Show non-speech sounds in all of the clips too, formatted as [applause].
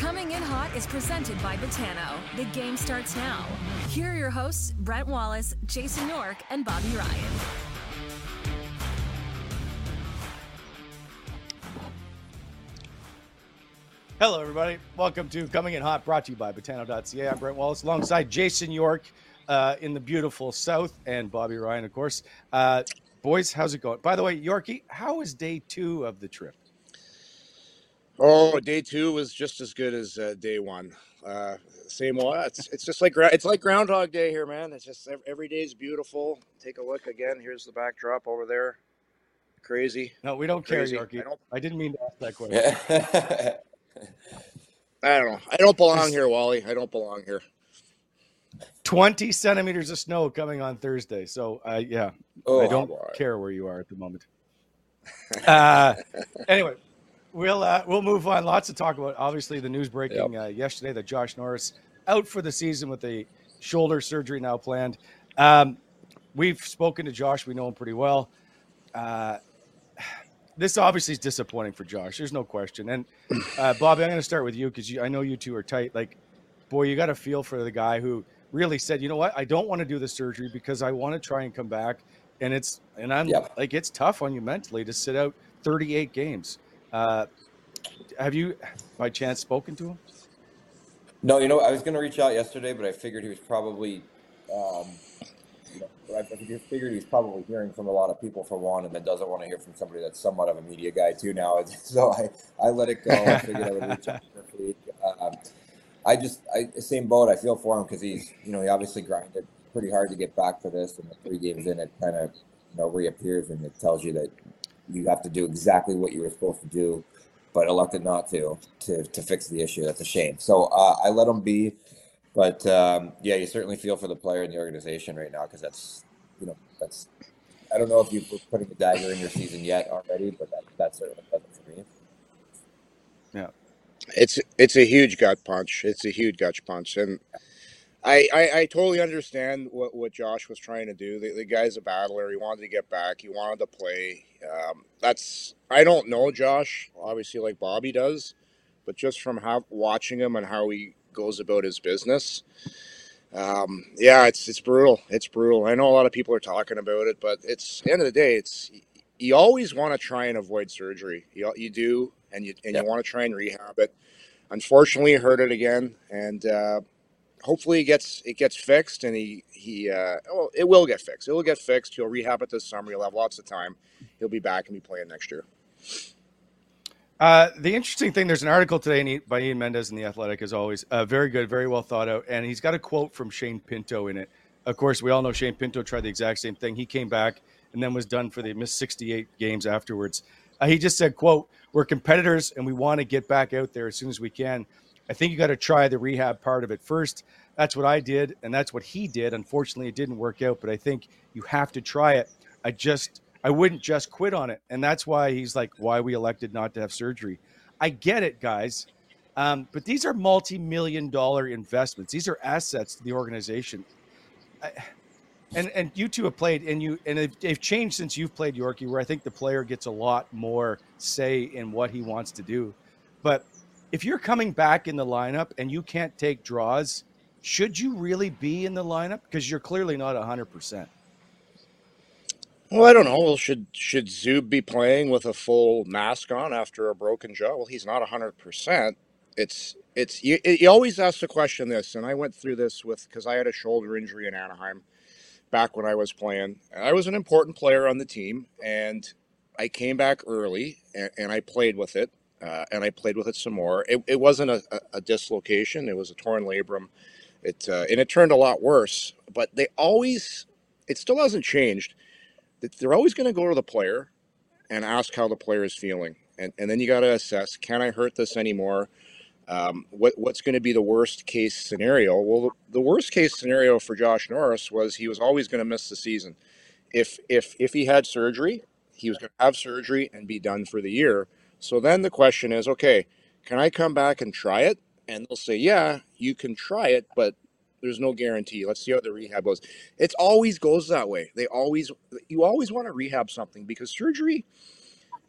Coming in hot is presented by Botano. The game starts now. Here are your hosts, Brent Wallace, Jason York, and Bobby Ryan. Hello, everybody. Welcome to Coming in Hot, brought to you by Botano.ca. I'm Brent Wallace, alongside Jason York uh, in the beautiful South, and Bobby Ryan, of course. Uh, boys, how's it going? By the way, Yorkie, how is day two of the trip? Oh, day two was just as good as uh, day one. Uh, same one. It's it's just like gra- it's like Groundhog Day here, man. It's just ev- every day is beautiful. Take a look again. Here's the backdrop over there. Crazy. No, we don't care, Crazy. Yorkie. I don't- I didn't mean to ask that question. Yeah. [laughs] I don't know. I don't belong here, Wally. I don't belong here. 20 centimeters of snow coming on Thursday. So, uh, yeah, oh, I don't boy. care where you are at the moment. [laughs] Uh, anyway, we'll uh, we'll move on. Lots to talk about. Obviously, the news breaking uh, yesterday that Josh Norris out for the season with a shoulder surgery now planned. Um, we've spoken to Josh. We know him pretty well. Uh, this obviously is disappointing for Josh. There's no question. And uh, Bobby, I'm going to start with you because I know you two are tight. Like, boy, you got to feel for the guy who really said, you know what, I don't want to do the surgery because I want to try and come back. And it's and I'm Yep. like it's tough on you mentally to sit out 38 games. Uh, have you, by chance, spoken to him? No, you know, I was going to reach out yesterday, but I figured he was probably, um, you know, I figured he's probably hearing from a lot of people for one, and then doesn't want to hear from somebody that's somewhat of a media guy too now. [laughs] So I, I let it go. I figured I would reach out. Um, I just, I same boat. I feel for him because he's, you know, he obviously grinded pretty hard to get back to this, and the three games in, it kind of, you know, reappears and it tells you that you have to do exactly what you were supposed to do, but elected not to to to fix the issue. That's a shame. So uh, I let them be, but um, yeah, you certainly feel for the player and the organization right now because that's you know that's I don't know if you were putting a dagger in your season yet already, but that that certainly does it for me. Yeah. It's it's a huge gut punch. It's a huge gut punch, and I I, I totally understand what, what Josh was trying to do. The, the guy's a battler. He wanted to get back. He wanted to play. Um, that's I don't know Josh, obviously like Bobby does, but just from how watching him and how he goes about his business, um, yeah, it's it's brutal. It's brutal. I know a lot of people are talking about it, but it's end of the day, it's you always want to try and avoid surgery. You, you do, and you and Yep. you want to try and rehab it. Unfortunately, hurt it again, and uh, hopefully it gets it gets fixed, and he he uh, well, it will get fixed. It will get fixed. He'll rehab it this summer. He'll have lots of time. He'll be back and be playing next year. Uh, the interesting thing, there's an article today by Ian Mendes in the Athletic, as always. Uh, very good, very well thought out, and he's got a quote from Shane Pinto in it. Of course, we all know Shane Pinto tried the exact same thing. He came back and then was done for the missed 68 games afterwards. Uh, he just said, "quote We're competitors and we want to get back out there as soon as we can. I think you got to try the rehab part of it first. That's what I did, and that's what he did. Unfortunately, it didn't work out, but I think you have to try it. I just I wouldn't just quit on it. And that's why he's like, why we elected not to have surgery. I get it, guys. Um, but these are multi million dollar investments, these are assets to the organization. I, and and you two have played and you and they've changed since you've played Yorkie, where I think the player gets a lot more say in what he wants to do. But if you're coming back in the lineup and you can't take draws, should you really be in the lineup? Because you're clearly not hundred percent. Well, I don't know. Well, should should Zub be playing with a full mask on after a broken jaw? Well, he's not hundred percent. It's it's you, you always ask the question this, and I went through this with because I had a shoulder injury in Anaheim back when I was playing. I was an important player on the team, and I came back early and, and I played with it, uh, and I played with it some more. It, it wasn't a, a, dislocation; it was a torn labrum. It uh, and it turned a lot worse. But they always, it still hasn't changed That they're always going to go to the player and ask how the player is feeling. And, and then you got to assess can I hurt this anymore? Um, what, what's going to be the worst case scenario? Well, the, the worst case scenario for Josh Norris was he was always going to miss the season. If, if, if he had surgery, he was going to have surgery and be done for the year. So then the question is okay, can I come back and try it? And they'll say, yeah, you can try it, but there's no guarantee. Let's see how the rehab goes. It always goes that way. They always, you always want to rehab something because surgery,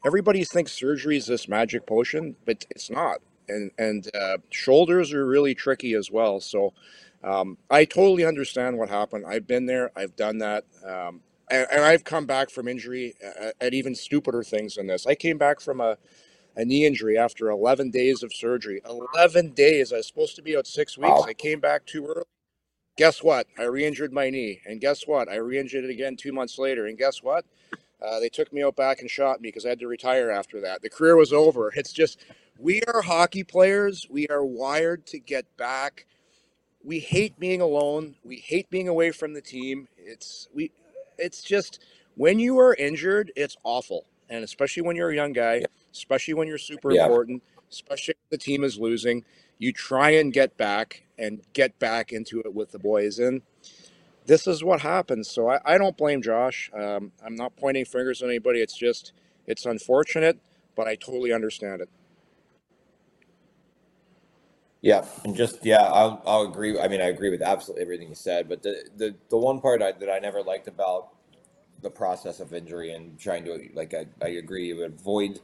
everybody thinks surgery is this magic potion, but it's not. And and uh, shoulders are really tricky as well. So um, I totally understand what happened. I've been there. I've done that. Um, and, and, I've come back from injury at, at even stupider things than this. I came back from a a knee injury after 11 days of surgery. 11 days. I was supposed to be out six weeks. Wow. I came back too early. Guess what? I re-injured my knee, and guess what? I re-injured it again two months later, and guess what? Uh, they took me out back and shot me because I had to retire after that. The career was over. [laughs] It's just we are hockey players. We are wired to get back. We hate being alone. We hate being away from the team. It's we. It's just when you are injured, it's awful, and especially when you're a young guy, especially when you're super yeah. important, especially if the team is losing you try and get back and get back into it with the boys. And this is what happens. So I, I don't blame Josh. Um, I'm not pointing fingers at anybody. It's just, it's unfortunate, but I totally understand it. Yeah, and just yeah, I'll, I'll agree. I mean, I agree with absolutely everything you said. But the the, the one part I, that I never liked about the process of injury and trying to like I, I agree you avoid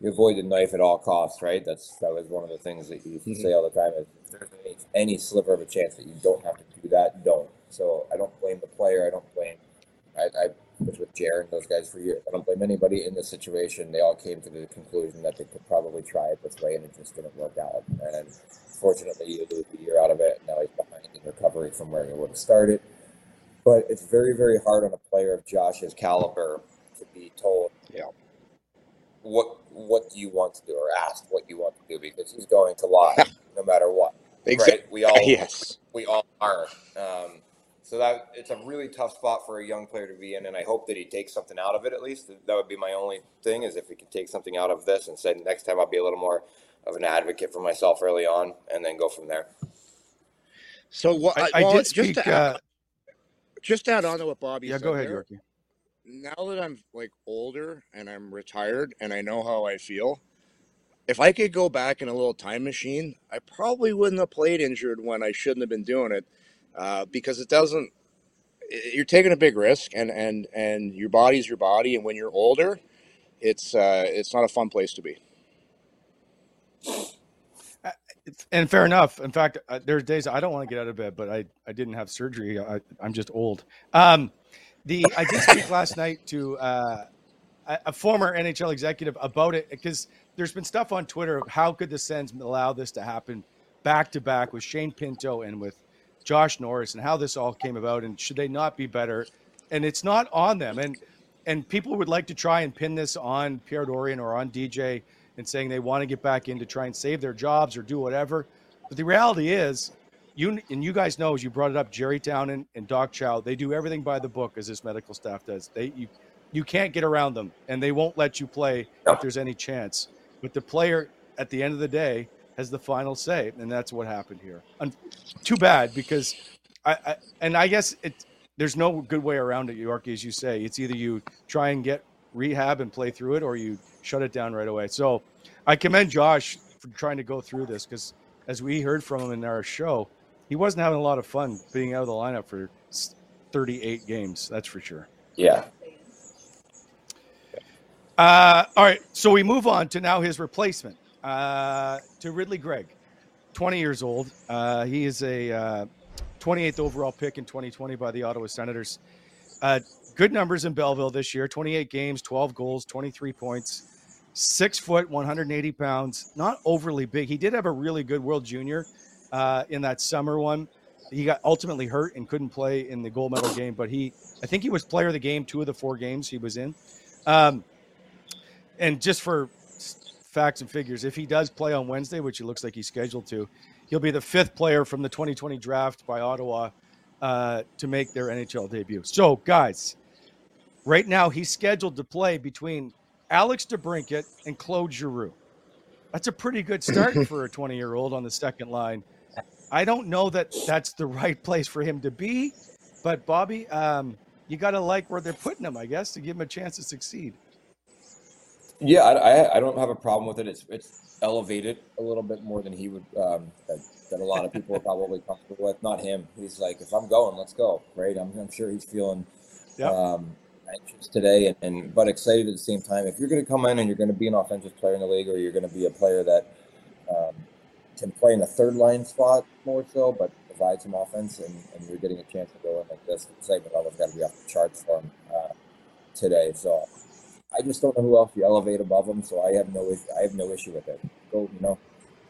you avoid the knife at all costs, right? That's that was one of the things that you, mm-hmm. say all the time. Is if there's any, any sliver of a chance that you don't have to do that, don't. So I don't blame the player. I don't blame. I, I was with Jaron those guys for years. I don't blame anybody in this situation. They all came to the conclusion that they could probably try it this way, and it just didn't work out. And fortunately, you lose a year out of it. Now he's behind in recovery from where he would have started. But it's very, very hard on a player of Josh's caliber to be told, yeah, what what do you want to do or ask what you want to do because he's going to lie [laughs] no matter what. Exactly. Right? We all [laughs] yes. We all are. Um, so that it's a really tough spot for a young player to be in, and I hope that he takes something out of it. At least that would be my only thing is if he could take something out of this and say next time I'll be a little more of an advocate for myself early on, and then go from there. So what I, I well, did speak. Just to, add, uh, just to add on to what Bobby. Yeah, go ahead, there, Yorkie now that I'm like older and I'm retired and I know how I feel, if I could go back in a little time machine, I probably wouldn't have played injured when I shouldn't have been doing it, uh, because it doesn't. You're taking a big risk, and and and your body's your body, and when you're older, it's uh, it's not a fun place to be. Uh, and fair enough. In fact, uh, there's days I don't want to get out of bed, but I, I didn't have surgery. I, am just old. Um, the I did speak [laughs] last night to uh, a former NHL executive about it because there's been stuff on Twitter of how could the Sens allow this to happen back to back with Shane Pinto and with Josh Norris and how this all came about, and should they not be better? And it's not on them. And and people would like to try and pin this on Pierre Dorion or on DJ and saying they want to get back in to try and save their jobs or do whatever. But the reality is, you and you guys know as you brought it up, Gerry Townend and Doc Chow, they do everything by the book as this medical staff does. They you you can't get around them, and they won't let you play if there's any chance. But the player, at the end of the day, has the final say, and that's what happened here. And too bad because I, I and I guess it. There's no good way around it, Yorkie, as you say. It's either you try and get rehab and play through it, or you shut it down right away. So, I commend Josh for trying to go through this because, as we heard from him in our show, he wasn't having a lot of fun being out of the lineup for 38 games. That's for sure. Yeah, uh, all right, so we move on to now his replacement, uh, to Ridley Greig, 20 years old. Uh, he is a 28th uh, overall pick in 2020 by the Ottawa Senators. Uh, good numbers in Belleville this year 28 games, 12 goals, 23 points, six foot, 180 pounds, not overly big. He did have a really good World Junior uh, in that summer one. He got ultimately hurt and couldn't play in the gold medal game, but he, I think he was player of the game two of the four games he was in. Um, and just for facts and figures, if he does play on Wednesday, which it looks like he's scheduled to, he'll be the fifth player from the 2020 draft by Ottawa uh, to make their NHL debut. So, guys, right now he's scheduled to play between Alex DeBrincat and Claude Giroux. That's a pretty good start [laughs] for a 20 year old on the second line. I don't know that that's the right place for him to be, but Bobby, um, you got to like where they're putting him, I guess, to give him a chance to succeed. Yeah, I, I, don't have a problem with it. It's it's elevated a little bit more than he would um, that, that a lot of people are probably comfortable with. Not him. He's like, if I'm going, let's go. Right. I'm, I'm sure he's feeling yep. um, anxious today, and, and but excited at the same time. If you're going to come in and you're going to be an offensive player in the league, or you're going to be a player that um, can play in a third line spot more so, but provide some offense, and, and you're getting a chance to go in like this, excitement level's got to be off the charts for him uh, today. So I just don't know who else you elevate above him, so I have no I have no issue with it. Go, you know,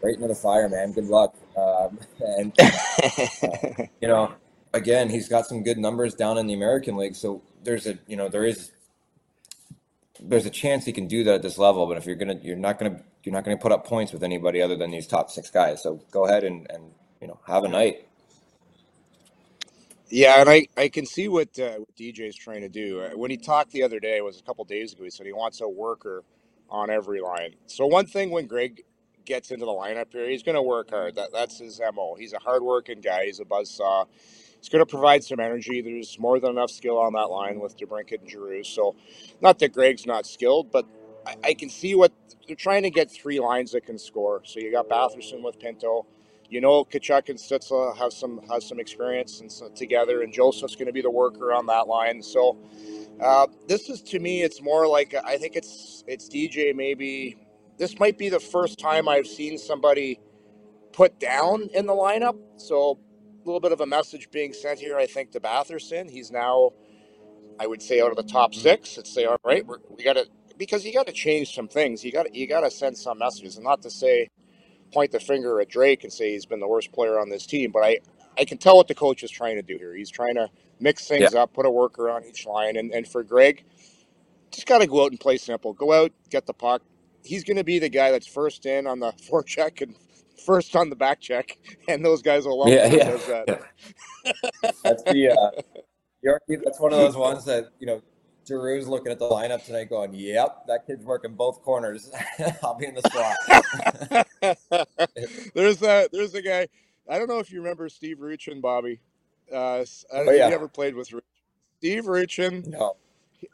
right into the fire, man. Good luck. Um, [laughs] and uh, [laughs] you know, again, he's got some good numbers down in the American League, so there's a you know there is there's a chance he can do that at this level. But if you're gonna you're not gonna you're not gonna put up points with anybody other than these top six guys. So go ahead and and you know have a night. Yeah, and I, I can see what, uh, is trying to do. Uh, when he talked the other day, it was a couple days ago, he said he wants a worker on every line. So one thing when Greig gets into the lineup here, he's going to work hard. That that's his mo. He's a hardworking guy. He's a buzz saw. He's going to provide some energy. There's more than enough skill on that line with DeBrincat and Giroux. So, not that Greig's not skilled, but I, I can see what they're trying to get three lines that can score. So you got Batherson with Pinto. You know, Tkachuk and Stützle have some have some experience and so, together, and Joseph's going to be the worker on that line. So uh, this is to me, it's more like I think it's it's DJ. Maybe this might be the first time I've seen somebody put down in the lineup. So a little bit of a message being sent here. I think to Batherson, he's now, I would say, out of the top six. Let's say, all right, we got to because you got to change some things. You got you got to send some messages, and not to say point the finger at Drake and say he's been the worst player on this team, but I, I can tell what the coach is trying to do here. He's trying to mix things yeah. up, put a worker on each line. And, and for Greig, just got to go out and play simple. Go out, get the puck. He's going to be the guy that's first in on the [laughs] forecheck and first on the back check, and those guys will love yeah, yeah. that. [laughs] that's the uh, Yorkie, that's one of those ones that you know Giroux's looking at the lineup tonight, going, "Yep, that kid's working both corners. [laughs] I'll be in the slot." [laughs] there's that. There's a guy. I don't know if you remember Steve Rucchin, Bobby. Uh, I don't oh, yeah. you ever played with Steve Rucchin. No.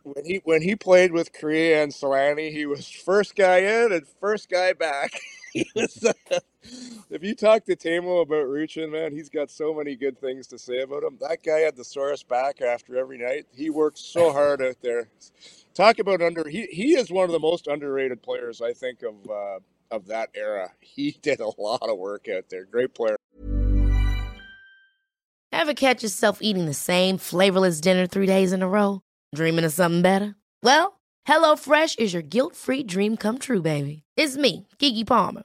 When he when he played with Kariya and Selanne, he was first guy in and first guy back. [laughs] he was, uh, if you talk to Tamo about Rucchin, man, he's got so many good things to say about him. That guy had the sorest back after every night. He worked so [laughs] hard out there. Talk about under. He he is one of the most underrated players I think of uh, of that era. He [laughs] did a lot of work out there. Great player. Ever catch yourself eating the same flavorless dinner three days in a row? Dreaming of something better? Well, HelloFresh is your guilt free dream come true, baby. It's me, Keke Palmer.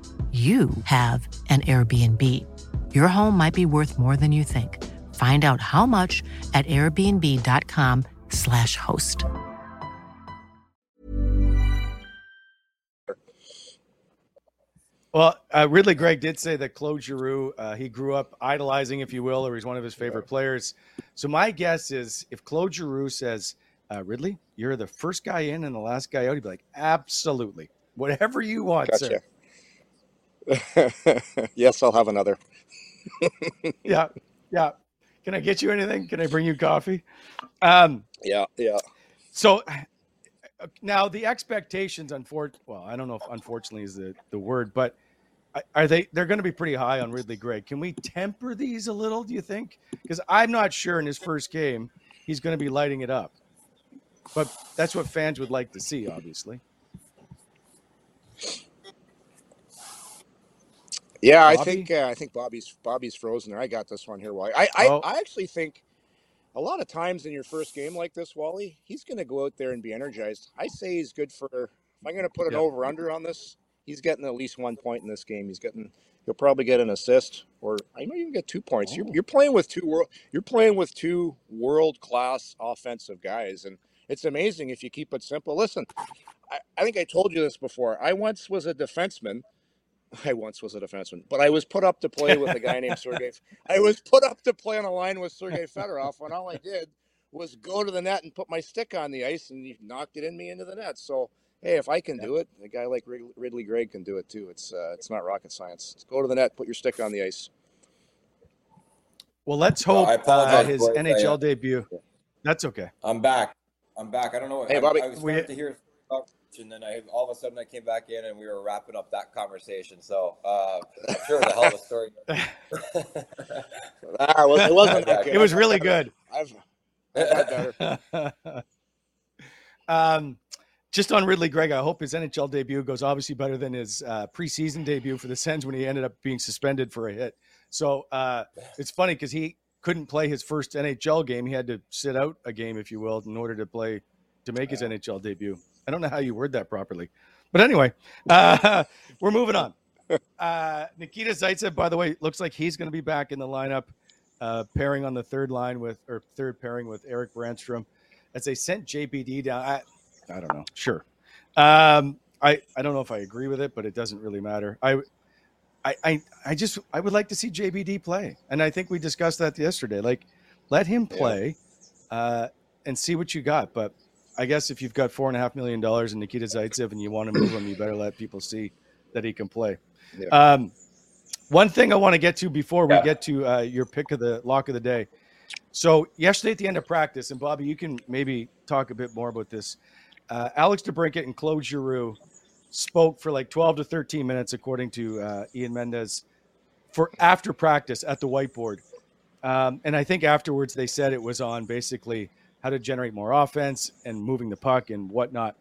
you have an Airbnb. Your home might be worth more than you think. Find out how much at airbnb.com/slash host. Well, uh, Ridley Greig did say that Claude Giroux, uh, he grew up idolizing, if you will, or he's one of his favorite players. So my guess is if Claude Giroux says, uh, Ridley, you're the first guy in and the last guy out, he'd be like, absolutely. Whatever you want, Gotcha. sir. [laughs] yes, I'll have another. yeah, yeah. Can I get you anything? Can I bring you coffee? Um, Yeah, yeah. so now the expectations, unfortunately, well, I don't know if unfortunately is the, the word, but are they? They're going to be pretty high on Ridley Greig. Can we temper these a little? Do you think? Because I'm not sure in his first game he's going to be lighting it up, but that's what fans would like to see, obviously. Yeah, I Bobby? think uh, I think Bobby's Bobby's frozen there. I got this one here, Wally. I I, Oh. I actually think a lot of times in your first game like this, Wally, he's going to go out there and be energized. I say he's good for. If I'm going to put an over under on this, he's getting at least one point in this game. He's getting. He'll probably get an assist, or I might even get two points. You're, Oh. you're playing with two world. You're playing with two world class offensive guys, and it's amazing if you keep it simple. Listen, I, I think I told you this before. I once was a defenseman. [laughs] I once was a defenseman, but I was put up to play with a guy named [laughs] Sergey. I was put up to play on a line with Sergey Fedorov when all I did was go to the net and put my stick on the ice, and he knocked it in me into the net. So hey, if I can do it, a guy like Ridley Greig can do it too. It's uh, it's not rocket science. Just go to the net, put your stick on the ice. Well, let's hope I uh, his boys. I, NHL uh, debut. That's okay. I'm back. I'm back. I don't know. What, Hey, I, Bobby. I was We- to hear about and then I all of a sudden I came back in and we were wrapping up that conversation. So uh, I'm sure it was hell of a story. Ah, it was- it wasn't that [laughs] good. It was really good. I've, I've [laughs] um, just on Ridley Greig, I hope his NHL debut goes obviously better than his uh, preseason debut for the Sens when he ended up being suspended for a hit. So uh, it's funny because he couldn't play his first NHL game. He had to sit out a game, if you will, in order to play to make his NHL debut. I don't know how you word that properly, but anyway, uh, [laughs] we're moving on. [laughs] Uh, Nikita Zaitsev, by the way, looks like he's going to be back in the lineup, uh, pairing on the third line with or third pairing with Erik Brännström. As they sent JBD down, I, I don't know. Sure, um, I I don't know if I agree with it, but it doesn't really matter. I, I I I just I would like to see JBD play, and I think we discussed that yesterday. Like, let him Yeah. play, uh, and see what you got. But I guess if you've got four and a half million dollars in Nikita Zaitsev and you want to move him, you better let people see that he can play. Yeah. Um, one thing I want to get to before we Yeah. get to uh, your pick of the lock of the day. So yesterday at the end of practice, and Bobby, you can maybe talk a bit more about this. Uh, Alex DeBrincat and Claude Giroux spoke for like 12 to 13 minutes, according to uh, Ian Mendes, for after practice at the whiteboard. Um, and I think afterwards they said it was on basically how to generate more offense and moving the puck and whatnot.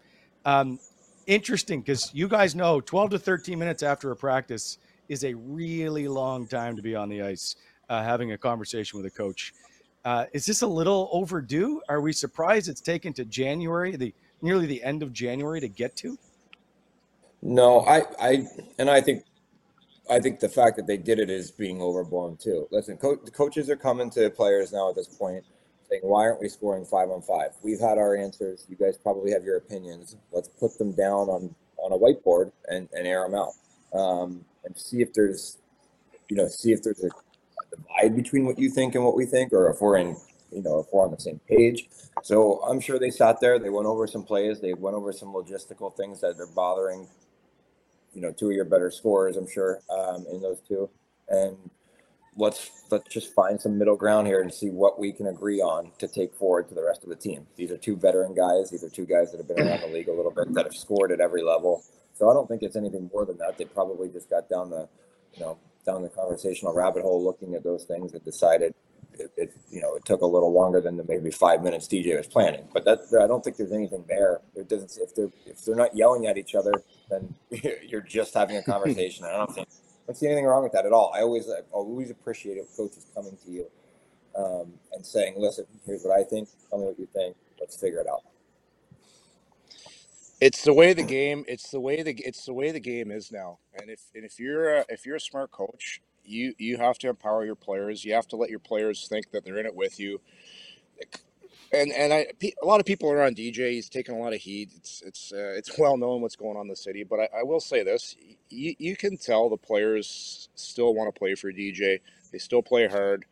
Um, interesting because you guys know 12 to 13 minutes after a practice is a really long time to be on the ice uh, having a conversation with a coach. Uh, is this a little overdue? Are we surprised it's taken to January, the nearly the end of January to get to? No, I, I, and I think, I think the fact that they did it is being overblown too. Listen, co- the coaches are coming to players now at this point "Why aren't we scoring five on five? We've had our answers. You guys probably have your opinions. Let's put them down on on a whiteboard and, and air them out, um, and see if there's, you know, see if there's a divide between what you think and what we think, or if we're in, you know, if we're on the same page. So I'm sure they sat there, they went over some plays, they went over some logistical things that are bothering you know, two of your better scorers, I'm sure, um, in those two. And let's let's just find some middle ground here and see what we can agree on to take forward to the rest of the team. These are two veteran guys. These are two guys that have been around the league a little bit that have scored at every level. So I don't think it's anything more than that. They probably just got down the, you know, down the conversational rabbit hole looking at those things and decided it, it, you know it took a little longer than the maybe five minutes DJ was planning. But that I don't think there's anything there. It doesn't if they're if they're not yelling at each other, then [laughs] you're just having a conversation. I don't think don't see anything wrong with that at all. I always I always appreciate it coaches coming to you um, and saying, "Listen, here's what I think. Tell me what you think. Let's figure it out." It's the way the game. It's the way the it's the way the game is now. And if and if you're a, if you're a smart coach, you you have to empower your players. You have to let your players think that they're in it with you. And and I a lot of people are on DJ. He's taking a lot of heat. It's it's uh, it's [laughs] well known what's going on in the city. But I, I will say this: you, you can tell the players still want to play for DJ. They still play hard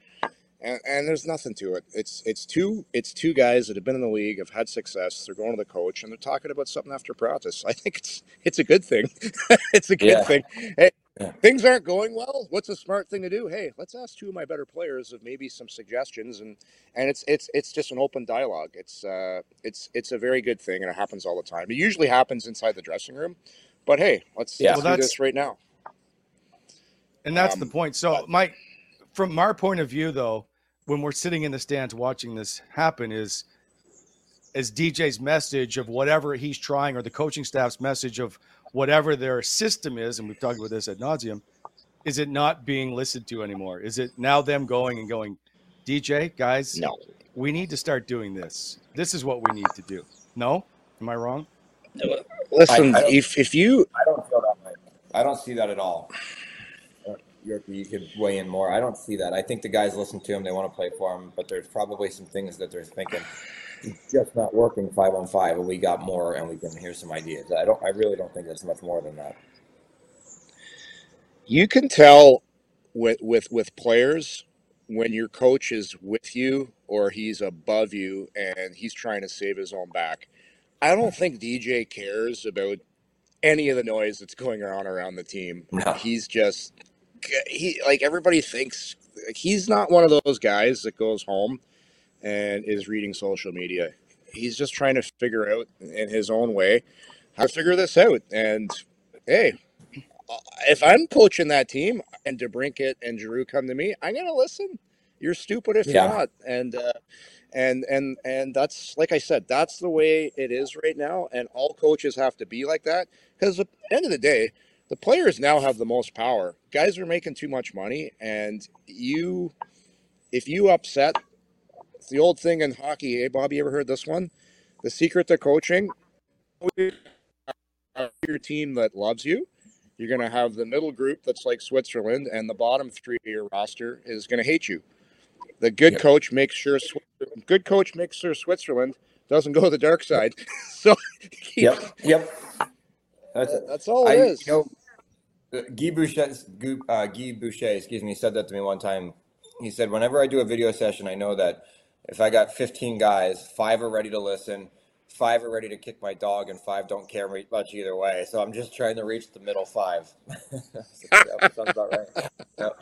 and, and there's nothing to it. It's it's two it's two guys that have been in the league, have had success. They're going to the coach and they're talking about something after practice. [laughs] I think it's it's a good thing. [laughs] it's a good yeah. thing. Hey, yeah. things aren't going well. What's a smart thing to do? Hey, let's ask two of my better players of maybe some suggestions, and and it's it's it's just an open dialogue. It's uh it's it's a very good thing, and it happens all the time. It usually happens inside the dressing room, but hey, let's, yeah. let's well, do this right now. And that's um, the point. So, Mike, from our point of view, though, when we're sitting in the stands watching this happen, is is DJ's message of whatever he's trying, or the coaching staff's message of whatever their system is, and we've talked about this at nauseum, is it not being listened to anymore? Is it now them going and going, DJ, guys, no, we need to start doing this. This is what we need to do. No, am I wrong? Listen, I, I if if you, I don't feel that way. I don't see that at all you could weigh in more. I don't see that. I think the guys listen to him; they want to play for him, but there's probably some things that they're thinking it's just not working five on five, and we got more, and we can hear some ideas. I don't. I really don't think it's much more than that. You can tell with with with players when your coach is with you or he's above you and he's trying to save his own back. I don't think DJ cares about any of the noise that's going on around the team. No. He's just he like everybody thinks like, he's not one of those guys that goes home and is reading social media. He's just trying to figure out in his own way how to figure this out. And hey, if I'm coaching that team and DeBrincat and Giroux come to me, I'm gonna listen. You're stupid if yeah. you're not. And uh, and and and that's like I said, that's the way it is right now. And all coaches have to be like that because at the end of the day, the players now have the most power. Guys are making too much money, and you, if you upset, it's the old thing in hockey. Hey, Bob, you ever heard this one? The secret to coaching: your team that loves you. You're going to have the middle group that's like Switzerland, and the bottom three of your roster is going to hate you. The good yep. coach makes sure good coach makes sure Switzerland doesn't go to the dark side. [laughs] so, yep, yep. That's, that's all it I, is. You know, Guy Boucher, uh, Guy Boucher, excuse me, said that to me one time. He said, whenever I do a video session, I know that if I got 15 guys, five are ready to listen, five are ready to kick my dog, and five don't care much either way. So I'm just trying to reach the middle five. [laughs] that sounds about right. Yep.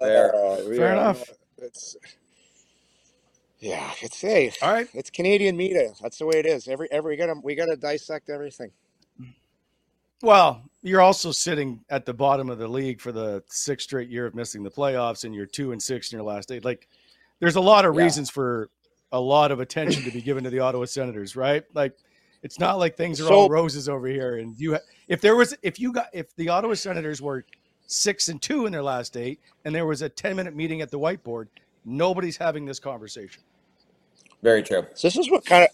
There. Uh, [laughs] Fair yeah, enough. It's yeah, it's hey, all right. It's Canadian media. That's the way it is. Every every we gotta we gotta dissect everything. Well, you're also sitting at the bottom of the league for the sixth straight year of missing the playoffs, and you're two and six in your last eight. Like, there's a lot of yeah. reasons for a lot of attention to be given to the Ottawa Senators, right? Like, it's not like things are so, all roses over here. And you, if there was, if you got, if the Ottawa Senators were six and two in their last eight, and there was a 10 minute meeting at the whiteboard, nobody's having this conversation. Very true. So this is what kind of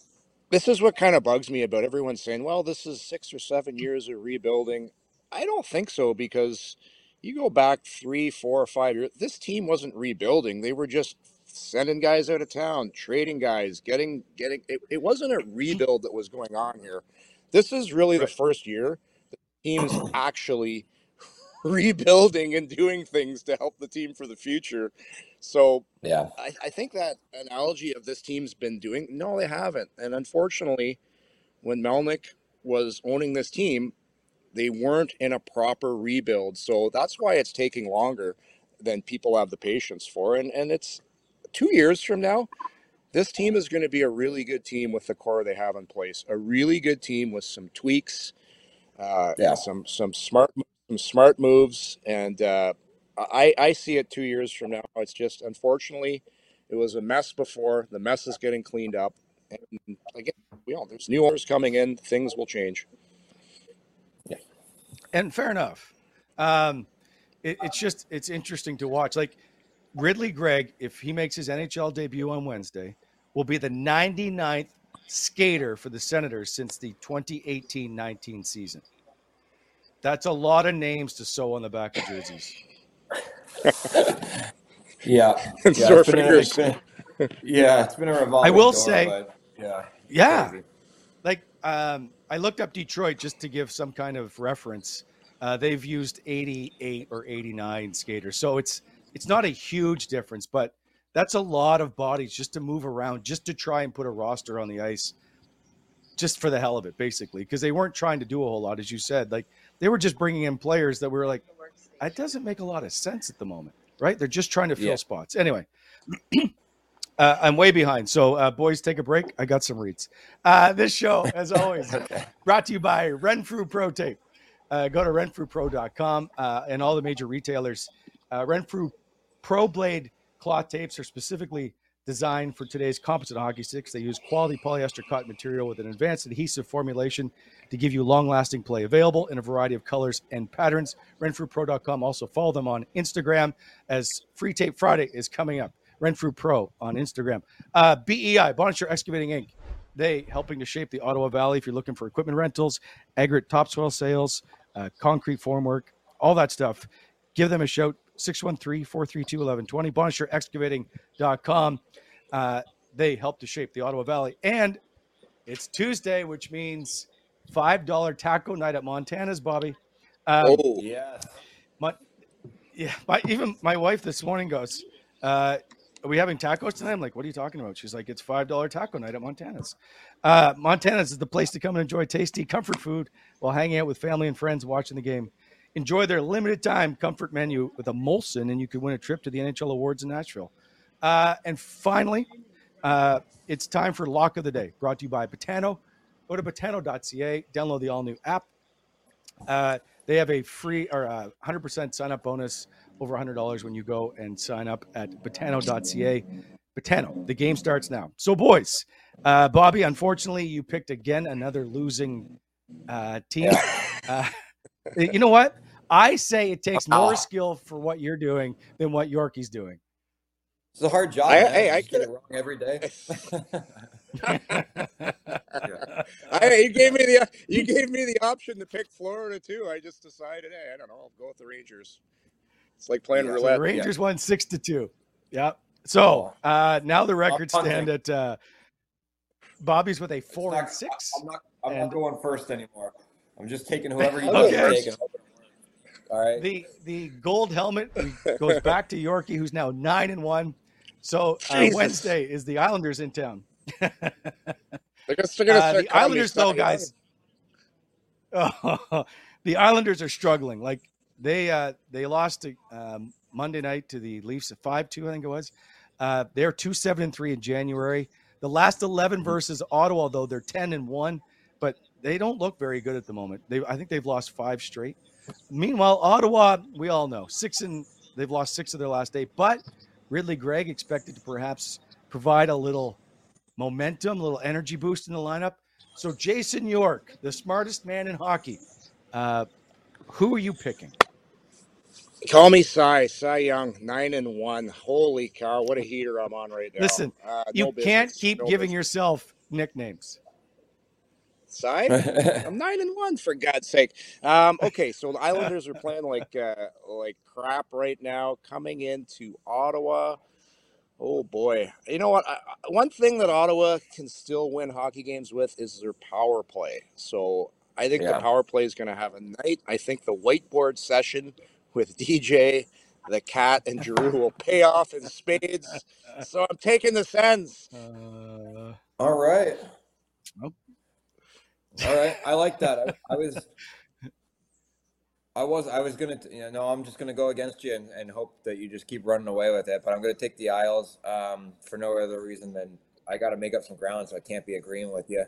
this is what kind of bugs me about everyone saying, well, this is six or seven hmm. years of rebuilding. I don't think so because you go back three, four, or five years, this team wasn't rebuilding. They were just sending guys out of town, trading guys, getting getting it, it wasn't a mm-hmm. rebuild that was going on here. This is really the first year the team's [clears throat] actually [laughs] rebuilding and doing things to help the team for the future. So Yeah. I, I think that analogy of this team's been doing no, they haven't. And unfortunately, when Melnyk was owning this team, they weren't in a proper rebuild. So that's why it's taking longer than people have the patience for. And and it's two years from now, this team is going to be a really good team with the core they have in place. A really good team with some tweaks, uh, Yeah. some some smart some smart moves, and uh, I I see it two years from now. It's just unfortunately, it was a mess before. The mess is getting cleaned up, and again, we all there's new owners coming in. Things will change. Yeah, and fair enough. Um, it, it's just it's interesting to watch. Like Ridley Greig, if he makes his NHL debut on Wednesday, will be the 99th skater for the Senators since the 2018-19 season. That's a lot of names to sew on the back of jerseys. [laughs] Yeah. [laughs] Yeah, sore it's been a- it's fingers. been- yeah, it's been a revolving I will door, say- yeah. Yeah. crazy. Like um, I looked up Detroit just to give some kind of reference. Uh, they've used 88 or 89 skaters, so it's it's not a huge difference, but that's a lot of bodies just to move around, just to try and put a roster on the ice, just for the hell of it, basically, because they weren't trying to do a whole lot, as you said. Like they were just bringing in players that were like, that doesn't make a lot of sense at the moment, right? They're just trying to fill Yeah. spots. Anyway, [clears throat] uh, I'm way behind. So, uh, boys, take a break. I got some reads. Uh, this show, as [laughs] always, brought to you by Renfrew Pro Tape. Uh, go to renfrewpro.com uh, and all the major retailers. Uh, Renfrew Pro Blade cloth tapes are specifically designed for today's composite hockey sticks. They use quality polyester cotton material with an advanced adhesive formulation to give you long lasting play. Available in a variety of colors and patterns. RenfrewPro.com. Also follow them on Instagram as Free Tape Friday is coming up. Renfrew Pro on Instagram. Uh, BEI, Bonnechere Excavating Inc. They helping to shape the Ottawa Valley. If you're looking for equipment rentals, aggregate topsoil sales, uh, concrete formwork, all that stuff, give them a shout. 613 432 1120. BonnechereExcavating.com. Uh, they help to shape the Ottawa Valley. And it's Tuesday, which means $5 taco night at Montana's, Bobby. Um, Oh, Yes. my, yeah, my, even my wife this morning goes, uh, "Are we having tacos tonight?" I'm like, "What are you talking about?" She's like, "It's five dollar taco night at Montana's." Uh, Montana's is the place to come and enjoy tasty comfort food while hanging out with family and friends watching the game. Enjoy their limited time comfort menu with a Molson, and you could win a trip to the NHL awards in Nashville. Uh, and finally, uh, it's time for lock of the day, brought to you by Botano. Go to botano.ca, download the all new app. Uh, they have a free or a 100% sign up bonus over $100 when you go and sign up at botano.ca. Botano, the game starts now. So, boys, uh, Bobby, unfortunately, you picked again another losing uh, team. Uh, you know what? I say it takes [laughs] more skill for what you're doing than what Yorkie's doing. It's a hard job. I- hey, I Just get it wrong every day. [laughs] [laughs] I, you gave me the you gave me the option to pick Florida too. I just decided, hey, I don't know, I'll go with the Rangers. It's like playing Yeah. So roulette. the Rangers won six to two. Yep. So uh, now the records stand at uh, Bobby's with a four It's and six. I'm not. I'm And- not going first anymore. I'm just taking whoever [laughs] you Okay. okay. take. and hoping it works. All right. The the gold helmet goes back to Yorkie, who's now nine and one. So uh, [laughs] Wednesday is the Islanders in town. [laughs] They're gonna, they're gonna Uh, start the calling me Islanders, though, Cy Young. guys. the Islanders are struggling. Like they uh, they lost to, um, Monday night to the Leafs at five two, I think it was. Uh, they're two seven and three in January. The last eleven versus Ottawa, though, they're ten and one, but they don't look very good at the moment. They I think they've lost five straight. Meanwhile, Ottawa, we all know six and they've lost six of their last eight. But Ridley Greig expected to perhaps provide a little momentum, a little energy boost in the lineup. So Jason York, the smartest man in hockey, uh, who are you picking? Call me Cy, Cy Young, nine and one. Holy cow, what a heater I'm on right now. Listen, Uh, You no can't keep no giving business. yourself nicknames. Side? I'm nine and one for God's sake. Um, okay, so the Islanders are playing like uh, like crap right now. Coming into Ottawa. Oh boy! You know what? I, one thing that Ottawa can still win hockey games with is their power play. So I think yeah. the power play is going to have a night. I think the whiteboard session with DJ, the cat, and Drew will pay off in spades. So I'm taking the Sens. Uh, all right. All right. I like that. I, I was. I was I was gonna you know I'm just gonna go against you and, and, hope that you just keep running away with it. But I'm gonna take the Isles um, for no other reason than I got to make up some ground, so I can't be agreeing with you.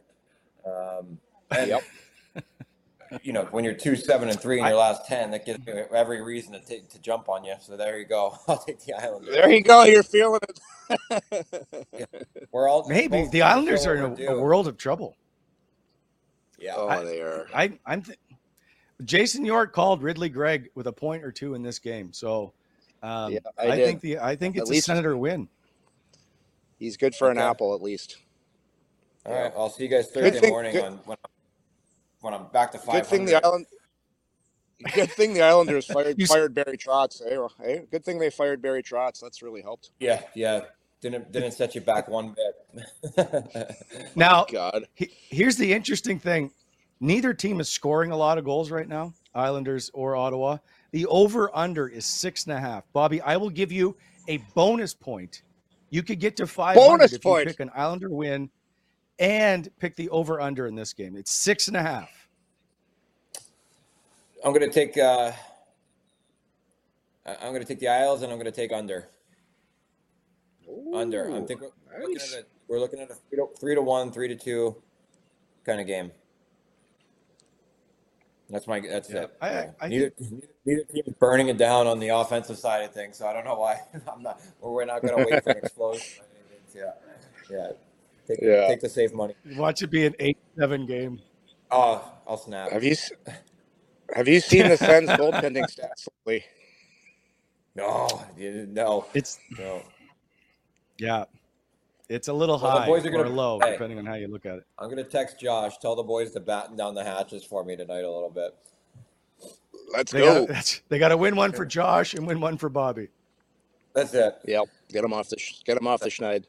Um, and, yep [laughs] you know, when you're two seven and three in your last ten, that gives me every reason to take to jump on you. So there you go. [laughs] I'll take the Islanders. There you go. You're feeling it. yeah. We're all maybe the Islanders are in a, a, world of trouble. Yeah, oh, I, they are. I, I'm. Th- Jason York called Ridley Greig with a point or two in this game, so um, yeah, I, I think the I think it's at a Senator win. He's good for okay. an apple at least. All right, I'll see you guys Thursday thing, morning good. on when when I'm back to five. Good thing the island. Good thing the Islanders [laughs] fired fired Barry Trotz. Hey, hey, good thing they fired Barry Trotz. That's really helped. Yeah, yeah. Didn't didn't set you back one bit. [laughs] now, God. He, here's the interesting thing: neither team is scoring a lot of goals right now, Islanders or Ottawa. The over under is six and a half. Bobby, I will give you a bonus point. You could get to five bonus if point. you pick an Islander win and pick the over under in this game. It's six and a half. I'm going to take. Uh, I'm going to take the Isles, and I'm going to take under. Ooh, under. I'm thinking we're, nice. looking at a, we're looking at a three to, three to one, three to two kind of game. That's my. That's yeah, it. I, I, neither, neither team is burning it down on the offensive side of things, so I don't know why [laughs] I'm not. We're not going to wait for an explosion. [laughs] yeah, yeah. Take, yeah. take the safe money. Watch it be an eight-seven game. Oh, I'll snap. Have you have you seen the Sens [laughs] goaltending stats lately? No, no. It's no. Yeah, it's a little well, high boys are gonna, or low, hey, depending on how you look at it. I'm gonna text Josh. Tell the boys to batten down the hatches for me tonight a little bit. Let's they go. Gotta, [laughs] they got to win one for Josh and win one for Bobby. That's it. Yep. Get them off the get them off the schneid.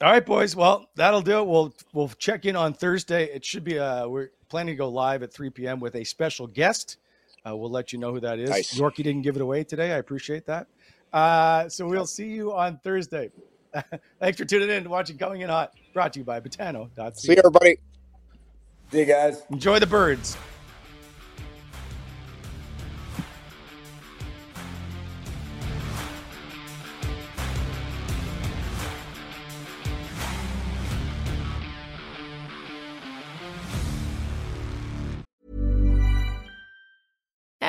All right, boys. Well, that'll do it. We'll we'll check in on Thursday. It should be uh we're planning to go live at 3 p.m. with a special guest. Uh, we'll let you know who that is. Nice. Yorkie didn't give it away today. I appreciate that. Uh, so we'll see you on Thursday. [laughs] Thanks for tuning in and watching Coming In Hot, brought to you by Betano. See you, everybody. See you guys. Enjoy the birds.